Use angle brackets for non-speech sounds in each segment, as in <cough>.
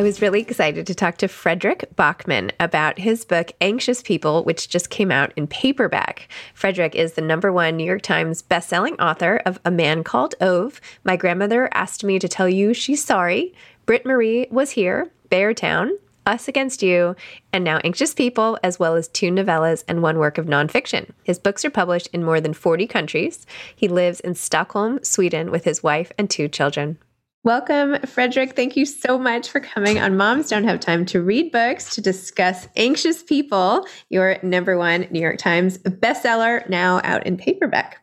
I was really excited to talk to Fredrik Backman about his book, Anxious People, which just came out in paperback. Frederick is the number one New York Times bestselling author of A Man Called Ove, My Grandmother Asked Me to Tell You She's Sorry, Britt Marie Was Here, Beartown, Us Against You, and now Anxious People, as well as two novellas and one work of nonfiction. His books are published in more than 40 countries. He lives in Stockholm, Sweden, with his wife and two children. Welcome, Fredrik. Thank you so much for coming on Moms Don't Have Time to Read Books to discuss Anxious People, your number one New York Times bestseller, now out in paperback.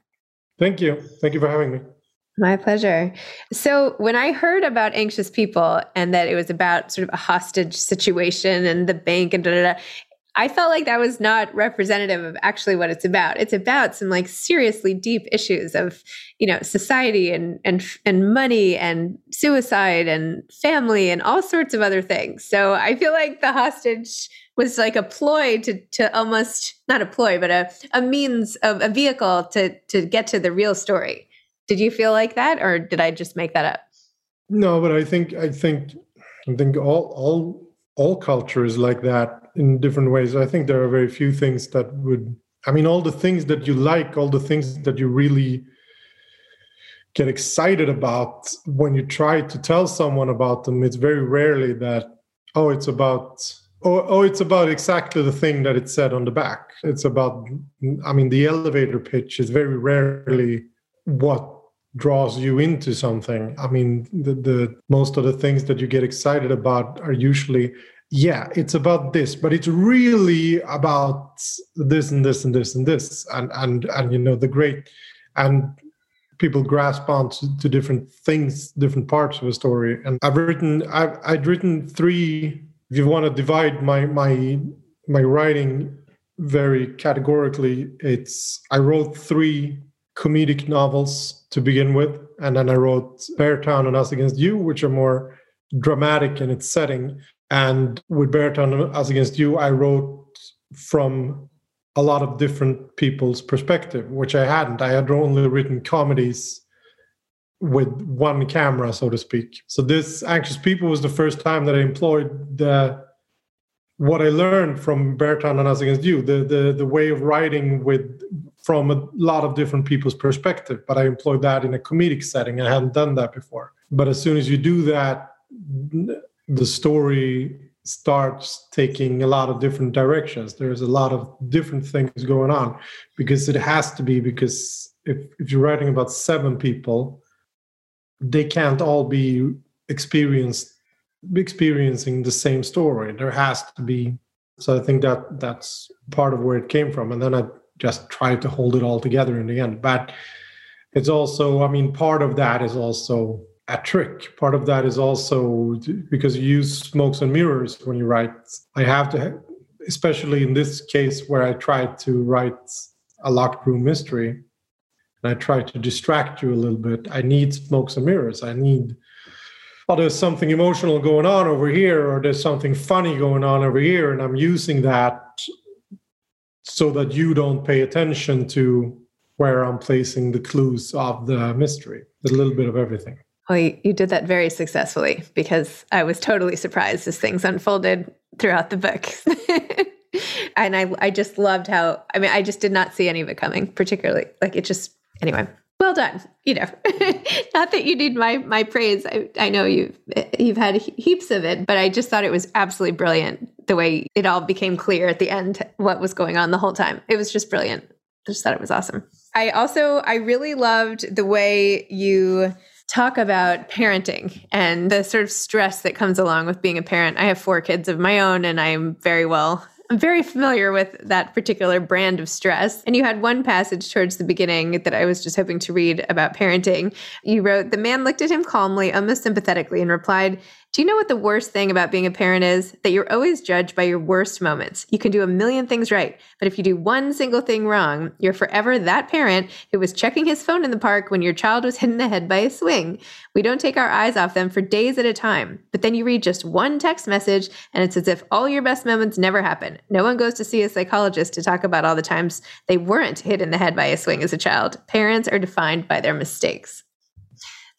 Thank you. Thank you for having me. My pleasure. So, when I heard about Anxious People and that it was about sort of a hostage situation and the bank and da da da, I felt like that was not representative of actually what it's about. It's about some like seriously deep issues of, you know, society and and and money and suicide and family and all sorts of other things. So I feel like the hostage was like a ploy to to almost not a ploy, but a a means of a vehicle to to get to the real story. Did you feel like that, or did I just make that up? No, but I think I think I think all all all culture is like that in different ways. I think there are very few things that would. I mean, all the things that you like, all the things that you really get excited about when you try to tell someone about them. It's very rarely that oh, it's about oh, oh it's about exactly the thing that it said on the back. It's about. I mean, the elevator pitch is very rarely what draws you into something. I mean, the, the most of the things that you get excited about are usually, yeah, it's about this, but it's really about this and this and this and this, and and and you know the great, and people grasp on to, to different things, different parts of a story. And I've written, I've I'd written three. If you want to divide my my my writing very categorically, it's I wrote three comedic novels to begin with. And then I wrote Beartown and Us Against You, which are more dramatic in its setting. And with Beartown as against you, I wrote from a lot of different people's perspective, which I hadn't. I had only written comedies with one camera, so to speak. So this Anxious People was the first time that I employed the what I learned from Beartown and Us Against You, the the the way of writing with from a lot of different people's perspective. But I employed that in a comedic setting. I hadn't done that before. But as soon as you do that, the story starts taking a lot of different directions. There's a lot of different things going on because it has to be because if, if you're writing about seven people, they can't all be experienced experiencing the same story. There has to be so I think that that's part of where it came from. And then I just tried to hold it all together in the end. But it's also, I mean, part of that is also a trick. Part of that is also because you use smokes and mirrors when you write. I have to, especially in this case where I tried to write a locked room mystery, and I try to distract you a little bit. I need smokes and mirrors. I need, oh, there's something emotional going on over here, or there's something funny going on over here, and I'm using that so that you don't pay attention to where I'm placing the clues of the mystery. A little bit of everything. Well, you, you did that very successfully because I was totally surprised as things unfolded throughout the book. <laughs> and I, I just loved how, I mean, I just did not see any of it coming, particularly. Like it just, anyway, well done. You know, <laughs> not that you need my my praise. I, I know you've you've had heaps of it, but I just thought it was absolutely brilliant the way it all became clear at the end what was going on the whole time. It was just brilliant. I just thought it was awesome. I also I really loved the way you talk about parenting and the sort of stress that comes along with being a parent. I have four kids of my own, and I'm very well I'm very familiar with that particular brand of stress. And you had one passage towards the beginning that I was just hoping to read about parenting. You wrote, The man looked at him calmly, almost sympathetically, and replied, do you know what the worst thing about being a parent is? That you're always judged by your worst moments. You can do a million things right, but if you do one single thing wrong, you're forever that parent who was checking his phone in the park when your child was hit in the head by a swing. We don't take our eyes off them for days at a time, but then you read just one text message and it's as if all your best moments never happen. No one goes to see a psychologist to talk about all the times they weren't hit in the head by a swing as a child. Parents are defined by their mistakes.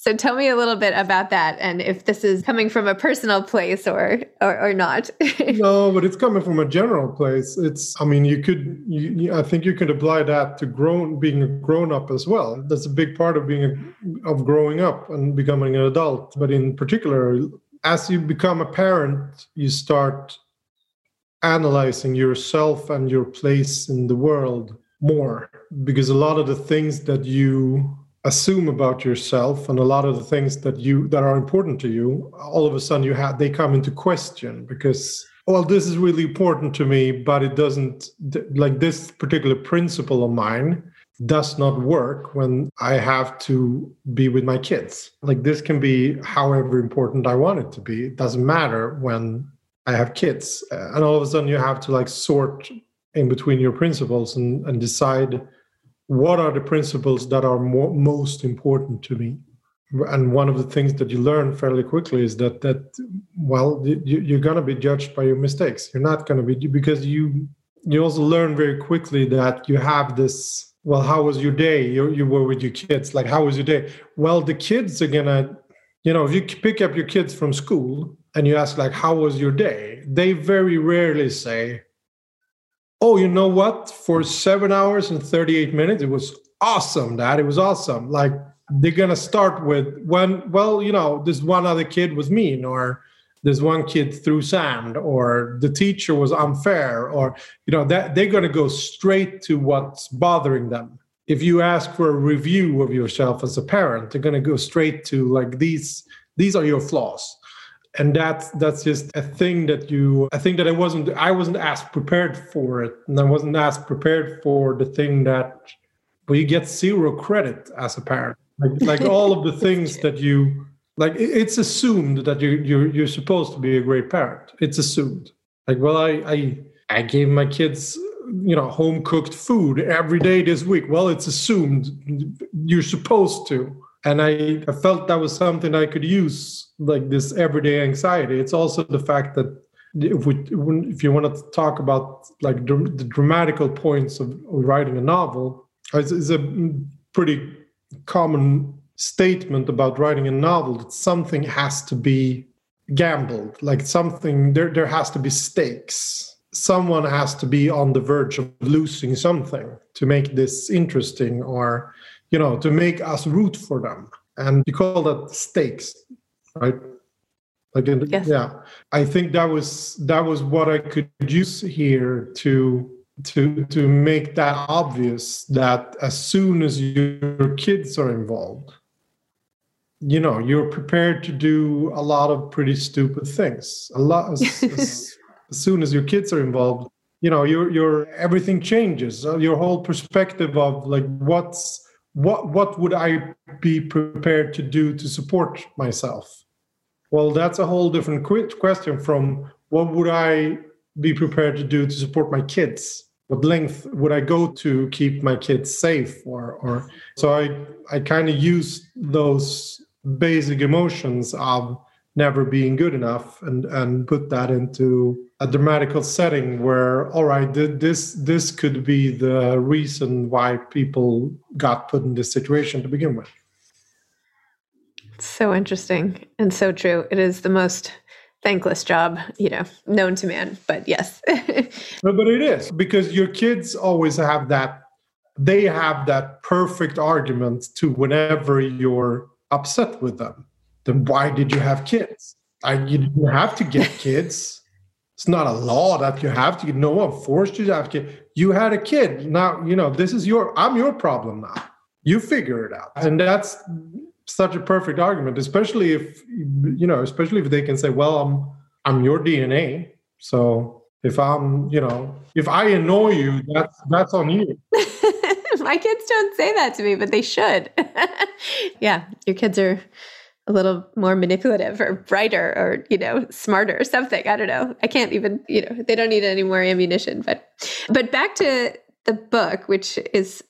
So tell me a little bit about that and if this is coming from a personal place or or, or not. <laughs> no, but it's coming from a general place. It's I mean you could you, I think you could apply that to grown being a grown up as well. That's a big part of being a, of growing up and becoming an adult, but in particular as you become a parent, you start analyzing yourself and your place in the world more because a lot of the things that you assume about yourself and a lot of the things that you that are important to you all of a sudden you have they come into question because well this is really important to me but it doesn't like this particular principle of mine does not work when i have to be with my kids. Like this can be however important i want it to be. It doesn't matter when i have kids. And all of a sudden you have to like sort in between your principles and, and decide what are the principles that are more, most important to me? And one of the things that you learn fairly quickly is that that well you, are going to be judged by your mistakes. You're not going to be because you you also learn very quickly that you have this well how was your day? You, you were with your kids. Like how was your day? Well the kids are going to you know if you pick up your kids from school and you ask like how was your day? They very rarely say oh, you know what? For seven hours and 38 minutes, it was awesome, Dad. It was awesome. Like they're gonna start with when, well, you know, this one other kid was mean, or this one kid threw sand, or the teacher was unfair, or you know, that they're gonna go straight to what's bothering them. If you ask for a review of yourself as a parent, they're gonna go straight to like these, these are your flaws and that's that's just a thing that you i think that i wasn't i wasn't as prepared for it. And i wasn't as prepared for the thing that well you get zero credit as a parent. Like, <laughs> like all of the things that you like it's assumed that you you're, you're supposed to be a great parent. It's assumed. Like well i i i gave my kids you know home cooked food every day this week. Well it's assumed you're supposed to and I, I felt that was something I could use, like this everyday anxiety. It's also the fact that if we if you want to talk about like the dramatical points of, writing a novel, it's, it's a pretty common statement about writing a novel that something has to be gambled, like something there there has to be stakes. Someone has to be on the verge of losing something to make this interesting or you know, to make us root for them. And you call that stakes, right? Like, in, yes. yeah, I think that was that was what I could use here to to to make that obvious that as soon as your kids are involved, you know, you're prepared to do a lot of pretty stupid things. A lot as, <laughs> as, as soon as your kids are involved, you know, your your everything changes. Uh, your whole perspective of like what's what what would I be prepared to do to support myself? Well, that's a whole different question from what would I be prepared to do to support my kids? What length would I go to keep my kids safe? Or, or so I I kind of use those basic emotions of never being good enough and and put that into a dramatical setting where all right this this could be the reason why people got put in this situation to begin with. So interesting and so true. It is the most thankless job you know known to man but yes. <laughs> But, but it is because your kids always have that they have that perfect argument to whenever you're upset with them then why did you have kids? I, you didn't have to get <laughs> kids. It's not a law that you have to get. No one forced you to have kids. You had a kid. Now, you know, this is your, I'm your problem now. You figure it out. And that's such a perfect argument, especially if, you know, especially if they can say, well, I'm, I'm your DNA. So if I'm, you know, if I annoy you, that's, that's on you. <laughs> My kids don't say that to me, but they should. <laughs> yeah, your kids are a little more manipulative or brighter or you know smarter or something. I don't know. I can't even you know they don't need any more ammunition but but back to the book which is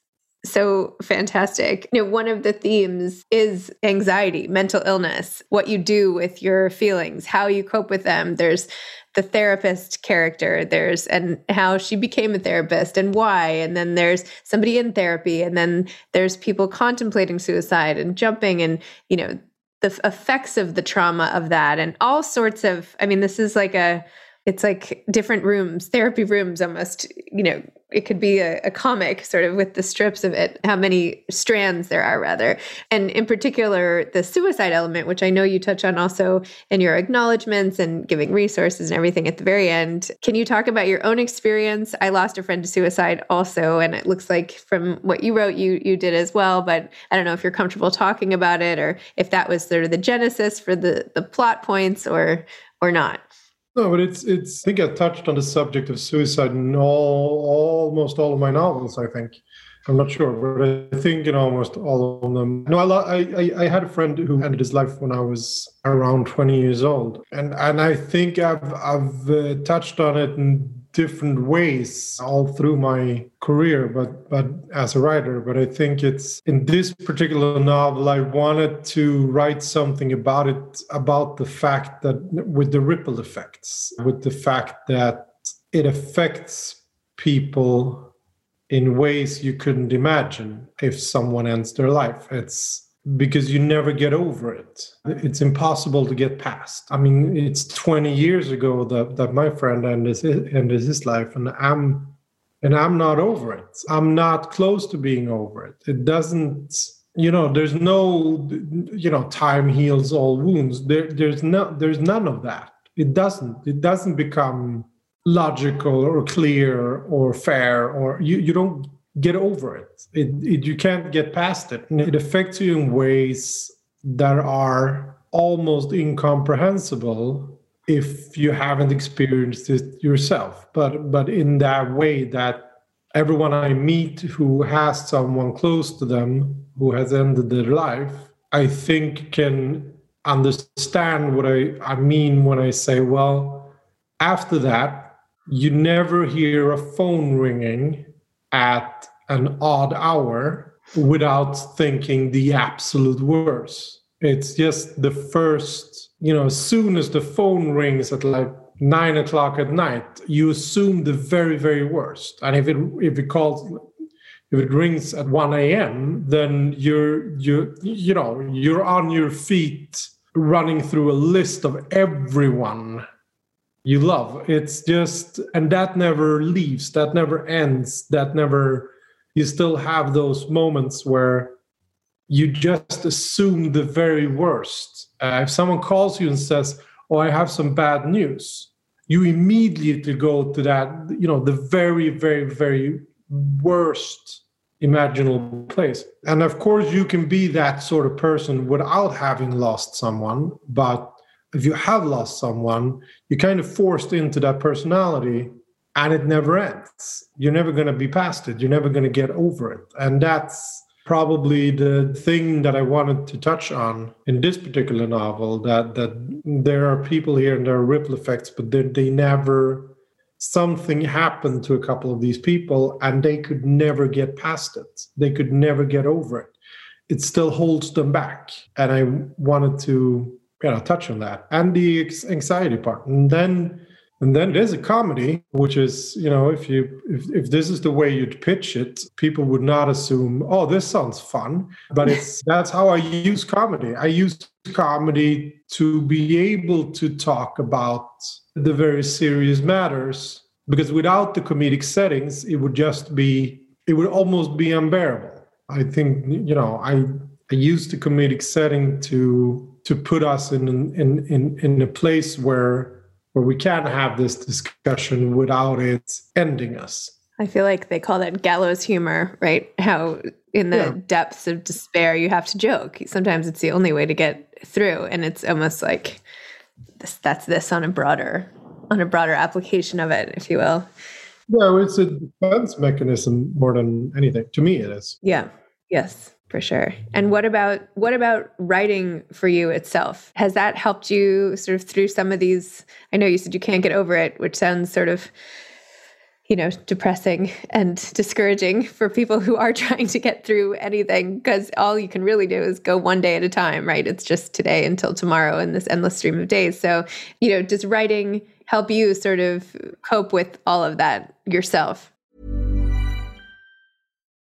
so fantastic. You know, one of the themes is anxiety, mental illness, what you do with your feelings, how you cope with them. There's the therapist character, there's and how she became a therapist and why, and then there's somebody in therapy, and then there's people contemplating suicide and jumping and you know the effects of the trauma of that and all sorts of i mean this is like a it's like different rooms therapy rooms almost you know it could be a, a, comic sort of with the strips of it how many strands there are rather. And in particular the suicide element which i know you touch on also in your acknowledgments and giving resources and everything at the very end. Can you talk about your own experience? I lost a friend to suicide also and it looks like from what you wrote you you did as well but i don't know if you're comfortable talking about it or if that was sort of the genesis for the the plot points or or not no, but it's it's. I think I touched on the subject of suicide in all almost all of my novels. I think. I'm not sure, but I think in almost all of them. No, I, I, I had a friend who ended his life when I was around 20 years old, and and I think I've I've uh, touched on it in different ways all through my career but but as a writer. But i think it's in this particular novel i wanted to write something about it about the fact that with the ripple effects with the fact that it affects people in ways you couldn't imagine if someone ends their life. It's because you never get over it. It's impossible to get past. I mean, it's 20 years ago that, that my friend ended, ended his life, and I'm and I'm not over it. I'm not close to being over it. It doesn't, you know, there's no, you know, time heals all wounds. There, there's no, there's none of that. It doesn't. It doesn't become logical or clear or fair or you, you don't get over it. It, it. You can't get past it. And it affects you in ways that are almost incomprehensible if you haven't experienced it yourself. But but in that way that everyone I meet who has someone close to them who has ended their life, I think can understand what I, I mean when I say, well, after that, you never hear a phone ringing at an odd hour without thinking the absolute worst. It's just the first, you know, as soon as the phone rings at like nine o'clock at night, you assume the very, very worst. And if it if it calls if it rings at 1 a.m., then you're you you know you're on your feet running through a list of everyone you love. It's just and that never leaves, that never ends, that never you still have those moments where you just assume the very worst. Uh, if someone calls you and says, "Oh, I have some bad news," you immediately go to that, you know, the very, very, very worst imaginable place. And of course, you can be that sort of person without having lost someone. But if you have lost someone, you're kind of forced into that personality and it never ends. You're never going to be past it. You're never going to get over it. And that's probably the thing that I wanted to touch on in this particular novel that that there are people here and there are ripple effects, but they, they never something happened to a couple of these people and they could never get past it. They could never get over it. It still holds them back. And I wanted to you know touch on that and the anxiety part. And then and then there's a comedy, which is, you know, if you if, if this is the way you'd pitch it, people would not assume, oh, this sounds fun. But <laughs> it's that's how I use comedy. I use comedy to be able to talk about the very serious matters because without the comedic settings it would just be it would almost be unbearable i think you know i i use the comedic setting to to put us in in in in a place where where we can have this discussion without it ending us i feel like they call that gallows humor right how in the yeah. depths of despair you have to joke sometimes it's the only way to get through and it's almost like this, that's this on a broader on a broader application of it, if you will. No, it's a defense mechanism more than anything. To me, it is. Yeah. Yes, for sure. And what about what about writing for you itself? Has that helped you sort of through some of these? I know you said you can't get over it, which sounds sort of you know, depressing and <laughs> discouraging for people who are <laughs> trying to get through anything because all you can really do is go one day at a time, right? It's just today until tomorrow in this endless stream of days. So, you know, does writing help you sort of cope with all of that yourself?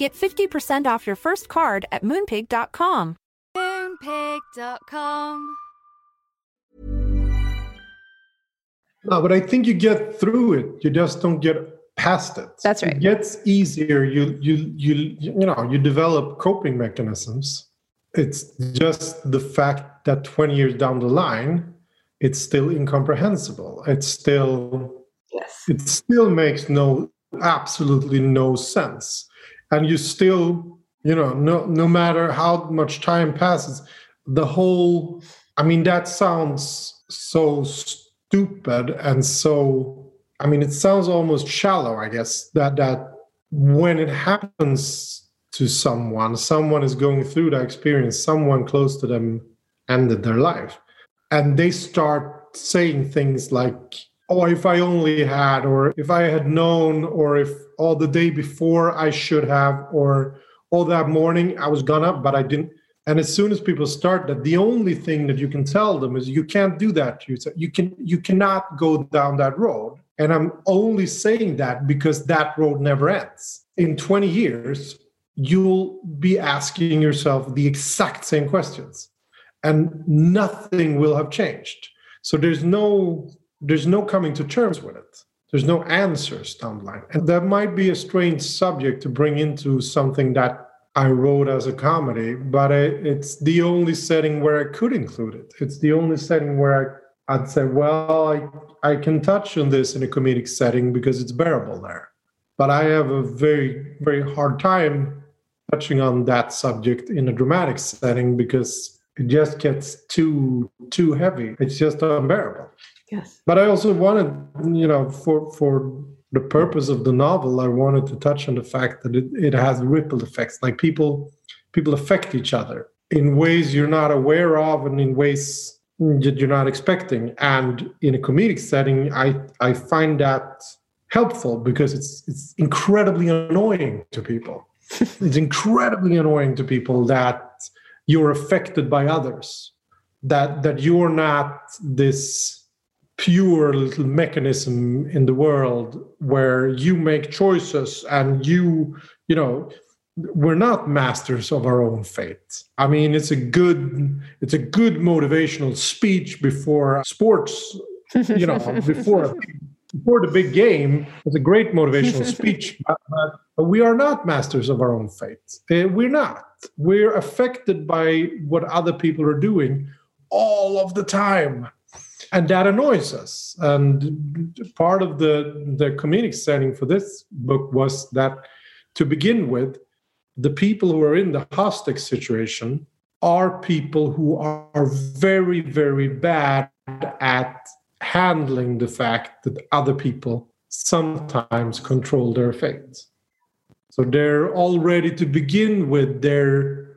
Get 50% off your first card at moonpig.com. Moonpig.com. No, but I think you get through it. You just don't get past it. That's right. It gets easier. You you you you know, you develop coping mechanisms. It's just the fact that 20 years down the line, it's still incomprehensible. It's still Yes. It still makes no absolutely no sense. And you still, you know, no no matter how much time passes, the whole I mean that sounds so stupid and so I mean it sounds almost shallow, I guess, that that when it happens to someone, someone is going through that experience, someone close to them ended their life. And they start saying things like, oh, if I only had, or if I had known, or if all the day before I should have, or all that morning I was gonna, but I didn't. And as soon as people start that, the only thing that you can tell them is you can't do that. You you can you cannot go down that road. And I'm only saying that because that road never ends. In 20 years, you'll be asking yourself the exact same questions, and nothing will have changed. So there's no there's no coming to terms with it. There's no answers down the line. And that might be a strange subject to bring into something that I wrote as a comedy, but it's the only setting where I could include it. It's the only setting where I, I'd say, well, I, I can touch on this in a comedic setting because it's bearable there. But I have a very, very hard time touching on that subject in a dramatic setting because it just gets too too heavy. It's just unbearable. Yes. But I also wanted, you know, for for the purpose of the novel, I wanted to touch on the fact that it, it has ripple effects. Like people people affect each other in ways you're not aware of and in ways that you're not expecting. And in a comedic setting, I I find that helpful because it's it's incredibly annoying to people. <laughs> it's incredibly annoying to people that you're affected by others. That that you're not this pure little mechanism in the world where you make choices and you you know we're not masters of our own fate. I mean it's a good it's a good motivational speech before sports you know <laughs> before before the big game. It's a great motivational <laughs> speech but, but, we are not masters of our own fate. Uh, we're not. We're affected by what other people are doing all of the time and that annoys us. And part of the the comedic setting for this book was that to begin with, the people who are in the hostage situation are people who are very, very bad at handling the fact that other people sometimes control their fate. So they're already to begin with, they're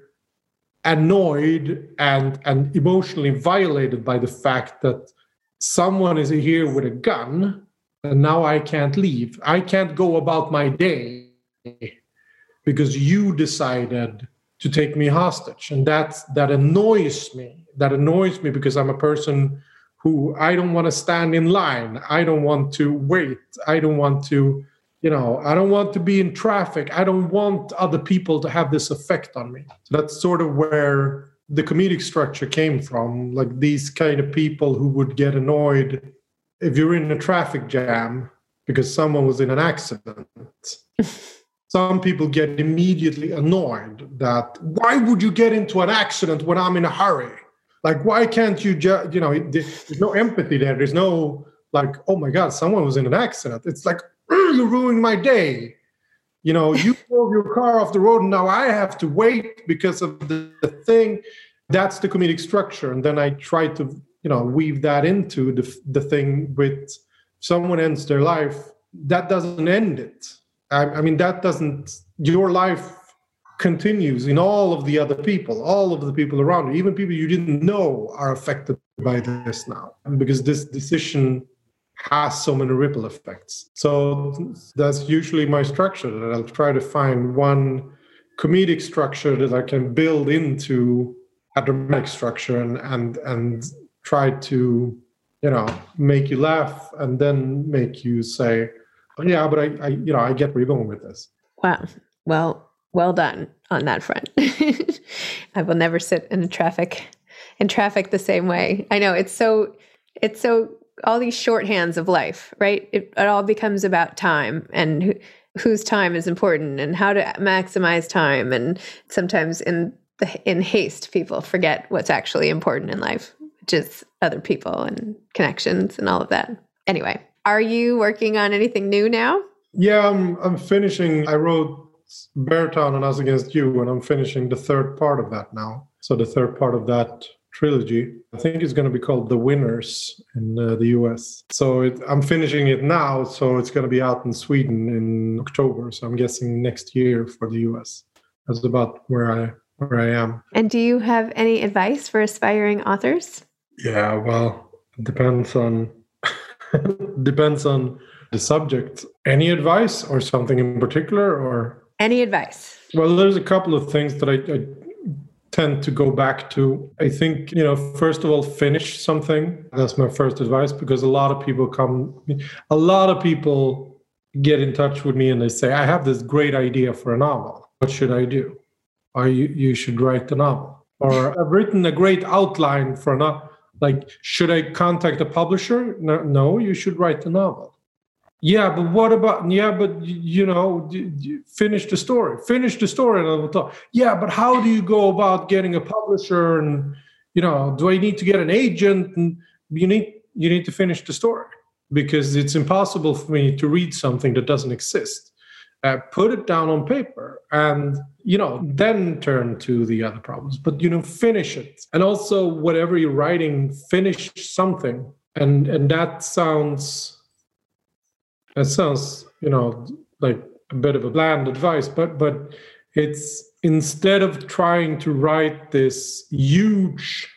annoyed and, and emotionally violated by the fact that someone is here with a gun and now I can't leave. I can't go about my day because you decided to take me hostage. And that's that annoys me. That annoys me because I'm a person who I don't want to stand in line. I don't want to wait. I don't want to, you know, I don't want to be in traffic. I don't want other people to have this effect on me. So that's sort of where the comedic structure came from like these kind of people who would get annoyed if you're in a traffic jam because someone was in an accident <laughs> some people get immediately annoyed that why would you get into an accident when i'm in a hurry like why can't you just you know there's no empathy there there's no like oh my god someone was in an accident it's like you ruined my day. You know you <laughs> drove your car off the road and now i have to wait because of the, the, thing. That's the comedic structure. And then i try to you know weave that into the, the thing with someone ends their life. That doesn't end it. I, I mean that doesn't your life continues in all of the other people all of the people around you. Even people you didn't know are affected by this now because this decision has so many ripple effects. So that's usually my structure that I'll try to find one comedic structure that I can build into a dramatic structure and and and try to you know make you laugh and then make you say oh, yeah but I, I you know I get where you're going with this. Wow. Well, well done on that front. <laughs> I will never sit in traffic in traffic the same way. I know it's so it's so all these shorthands of life, right? It, it all becomes about time and who, whose time is important and how to maximize time. And sometimes in the in haste, people forget what's actually important in life, which is other people and connections and all of that. Anyway, are you working on anything new now? Yeah, I'm. I'm finishing. I wrote Beartown and Us Against You, and I'm finishing the third part of that now. So the third part of that trilogy. I think it's going to be called The Winners in uh, the US. So it, I'm finishing it now, so it's going to be out in Sweden in October. So I'm guessing next year for the US. That's about where I where I am. And do you have any advice for aspiring authors? Yeah, well, it depends on <laughs> depends on the subject. Any advice or something in particular or any advice? Well, there's a couple of things that I, I tend to go back to. I think, you know, first of all, finish something. That's my first advice because a lot of people come, a lot of people get in touch with me and they say, I have this great idea for a novel. What should I do? Or you, you should write the novel. Or I've written a great outline for a novel. Like, should I contact a publisher? No, no, you should write the novel yeah but what about yeah but you know finish the story. Finish the story and i'll talk. Yeah but how do you go about getting a publisher and you know do i need to get an agent? And you need you need to finish the story because it's impossible for me to read something that doesn't exist. Uh, put it down on paper and you know then turn to the other problems but you know finish it. And also whatever you're writing finish something. And and that sounds that sounds, you know, like a bit of a bland advice, but but it's instead of trying to write this huge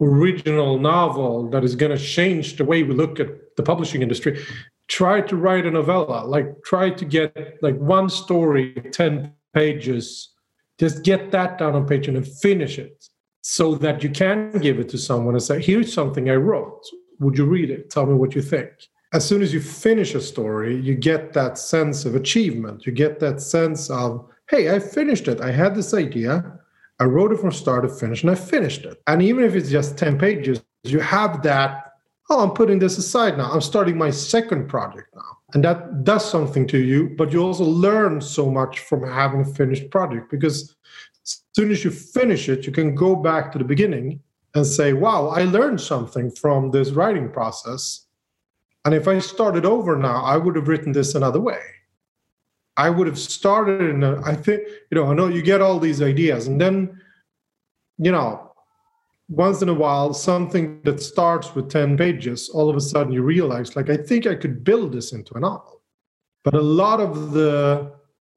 original novel that is going to change the way we look at the publishing industry try to write a novella. Like try to get like one story 10 pages. Just get that down on page and finish it so that you can give it to someone and say here's something i wrote. Would you read it? Tell me what you think as soon as you finish a story, you get that sense of achievement. You get that sense of, hey, I finished it. I had this idea. I wrote it from start to finish and I finished it. And even if it's just 10 pages, you have that, oh, I'm putting this aside now. I'm starting my second project now. And that does something to you, but you also learn so much from having a finished project because as soon as you finish it, you can go back to the beginning and say, wow, I learned something from this writing process and if I started over now, I would have written this another way. I would have started in I think, you know, I know you get all these ideas, and then, you know, once in a while, something that starts with 10 pages, all of a sudden you realize, like, I think I could build this into a novel. But a lot of the,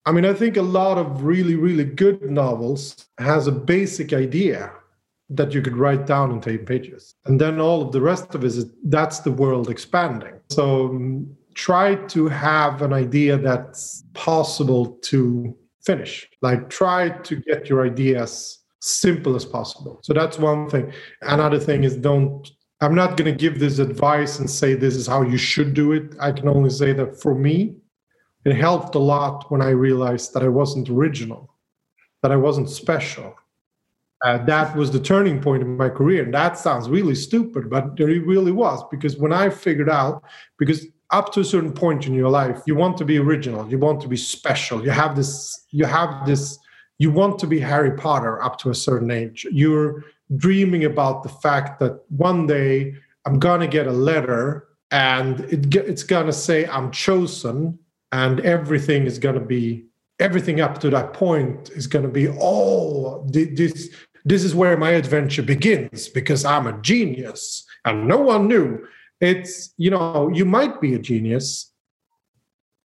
I mean, I think a lot of really, really good novels has a basic idea that you could write down in 10 pages. And then all of the rest of it is that's the world expanding. So um, try to have an idea that's possible to finish. Like try to get your ideas simple as possible. So that's one thing. Another thing is don't I'm not going to give this advice and say this is how you should do it. I can only say that for me it helped a lot when I realized that I wasn't original, that I wasn't special uh, that was the turning point in my career. And that sounds really stupid, but it really was because when I figured out, because up to a certain point in your life, you want to be original, you want to be special. You have this, you have this, you want to be Harry Potter up to a certain age. You're dreaming about the fact that one day I'm gonna get a letter and it, it's gonna say I'm chosen and everything is gonna be everything up to that point is going to be oh this this is where my adventure begins because I'm a genius and no one knew. It's, you know, you might be a genius.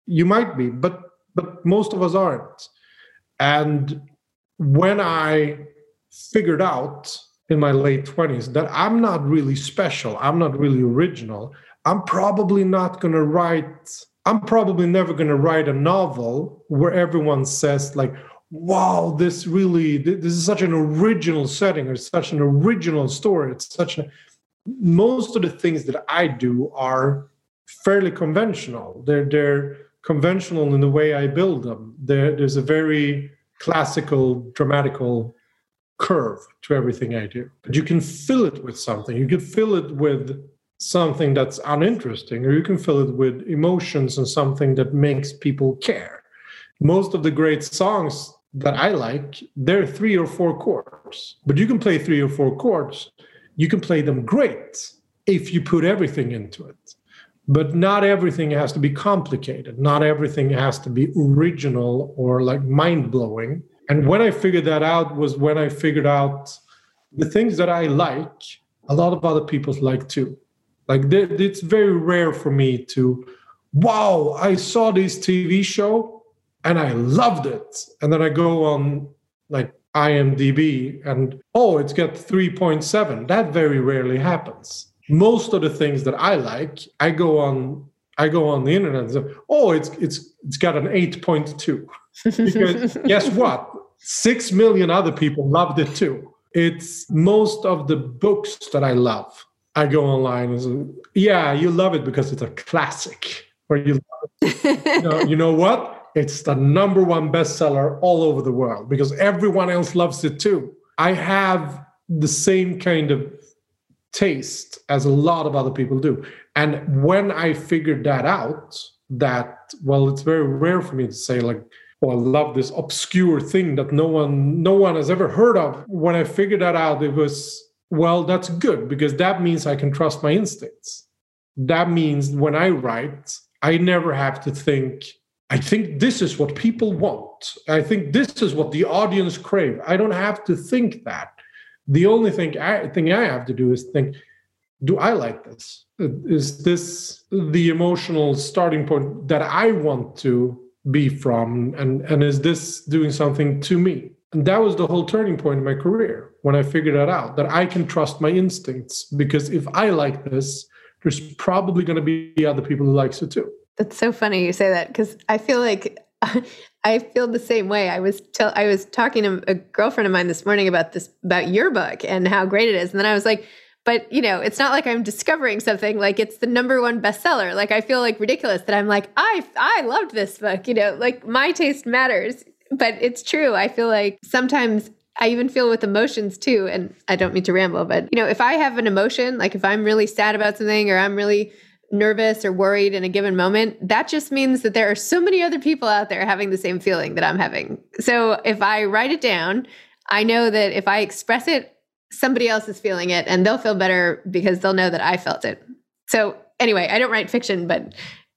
You might be, but but most of us aren't. And when I figured out in my late 20s that I'm not really special, I'm not really original, I'm probably not going to write I'm probably never going to write a novel where everyone says like wow, this really, this is such an original setting or such an original story. It's such a, most of the things that I do are fairly conventional. They're, they're conventional in the way I build them. There, there's a very classical, dramatical curve to everything I do. But you can fill it with something. You can fill it with something that's uninteresting, or you can fill it with emotions and something that makes people care. Most of the great songs that I like, they're three or four chords. But you can play three or four chords. You can play them great if you put everything into it. But not everything has to be complicated. Not everything has to be original or like mind blowing. And when I figured that out was when I figured out the things that I like, a lot of other people like too. Like it's very rare for me to, wow, I saw this TV show and I loved it. And then I go on like IMDb and oh, it's got 3.7. That very rarely happens. Most of the things that I like, I go on I go on the internet and say, oh, it's it's it's got an 8.2. Because <laughs> guess what? Six million other people loved it too. It's most of the books that I love. I go online and say, yeah, you love it because it's a classic. Or you love it. <laughs> you, know, you know what? It's the number one bestseller all over the world because everyone else loves it too. I have the same kind of taste as a lot of other people do. And when I figured that out, that well, it's very rare for me to say like, oh, I love this obscure thing that no one no one has ever heard of. When I figured that out, it was well, that's good because that means I can trust my instincts. That means when I write, I never have to think I think this is what people want. I think this is what the audience crave. I don't have to think that. The only thing I thing I have to do is think, do I like this? Is this the emotional starting point that I want to be from? And and is this doing something to me? And that was the whole turning point in my career when I figured that out, that I can trust my instincts because if I like this, there's probably going to be other people who likes it too. That's so funny you say that because I feel like <laughs> I feel the same way. I was tell I was talking to a girlfriend of mine this morning about this about your book and how great it is, and then I was like, but you know, it's not like I'm discovering something like it's the number one bestseller. Like I feel like ridiculous that I'm like I I loved this book. You know, like my taste matters, but it's true. I feel like sometimes I even feel with emotions too. And I don't mean to ramble, but you know, if I have an emotion, like if I'm really sad about something or I'm really nervous or worried in a given moment, that just means that there are so many other people out there having the same feeling that I'm having. So if I write it down, I know that if I express it, somebody else is feeling it and they'll feel better because they'll know that I felt it. So anyway, I don't write fiction, but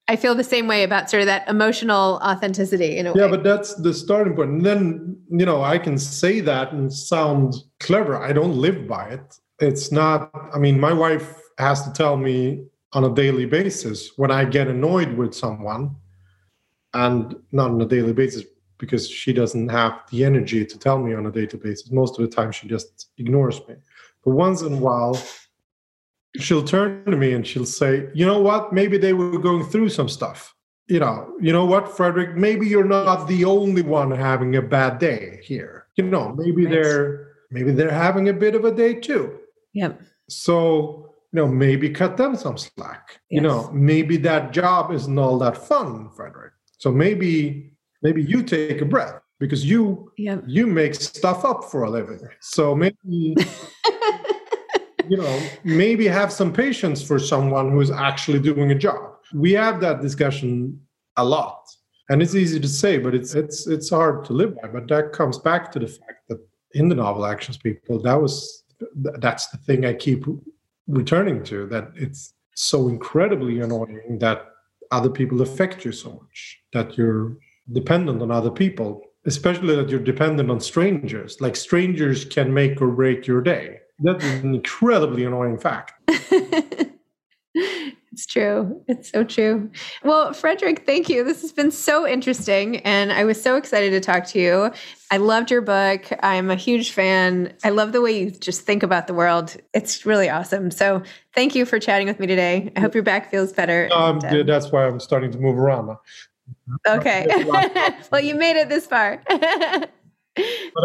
I feel the same way about sort of that emotional authenticity in a yeah, way. but that's the starting point. And then, you know, I can say that and sound clever. I don't live by it. It's not, I mean, my wife has to tell me on a daily basis when I get annoyed with someone, and not on a daily basis because she doesn't have the energy to tell me on a daily basis. Most of the time, she just ignores me. But once in a while, she'll turn to me and she'll say, "You know what? Maybe they were going through some stuff. You know, you know what, Fredrik? Maybe you're not the only one having a bad day here. You know, maybe they're maybe they're having a bit of a day too. Yep. So you know, maybe cut them some slack. Yes. You know, maybe that job isn't all that fun, Fredrik So maybe maybe you take a breath because you you make stuff up for a living. So maybe you know, maybe have some patience for someone who is actually doing a job. We have that discussion a lot. And it's easy to say, but it's it's it's hard to live by. But that comes back to the fact that in the novel Anxious People, that was that's the thing I keep returning to that it's so incredibly annoying that other people affect you so much that you're dependent on other people especially that you're dependent on strangers. Like strangers can make or break your day. That's an incredibly annoying fact <laughs> It's true. It's so true. Well, Fredrik, thank you. This has been so interesting. And I was so excited to talk to you. I loved your book. I'm a huge fan. I love the way you just think about the world. It's really awesome. So thank you for chatting with me today. I hope your back feels better. Um, and, uh, that's why I'm starting to move around. Okay. <laughs> well, you made it this far. <laughs> but I,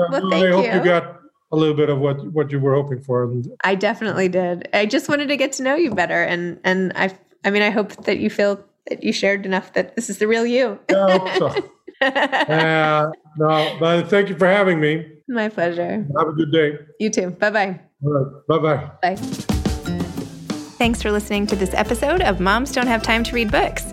well, thank you. you got a little bit of what what you were hoping for. And i definitely did. I just wanted to get to know you better. And and i i mean i hope that you feel that you shared enough that this is the real you. Yeah, I so. <laughs> uh, no but thank you for having me. My pleasure. Have a good day. You too. Bye-bye. Right. bye-bye. Bye. Thanks for listening to this episode of moms don't have time to read books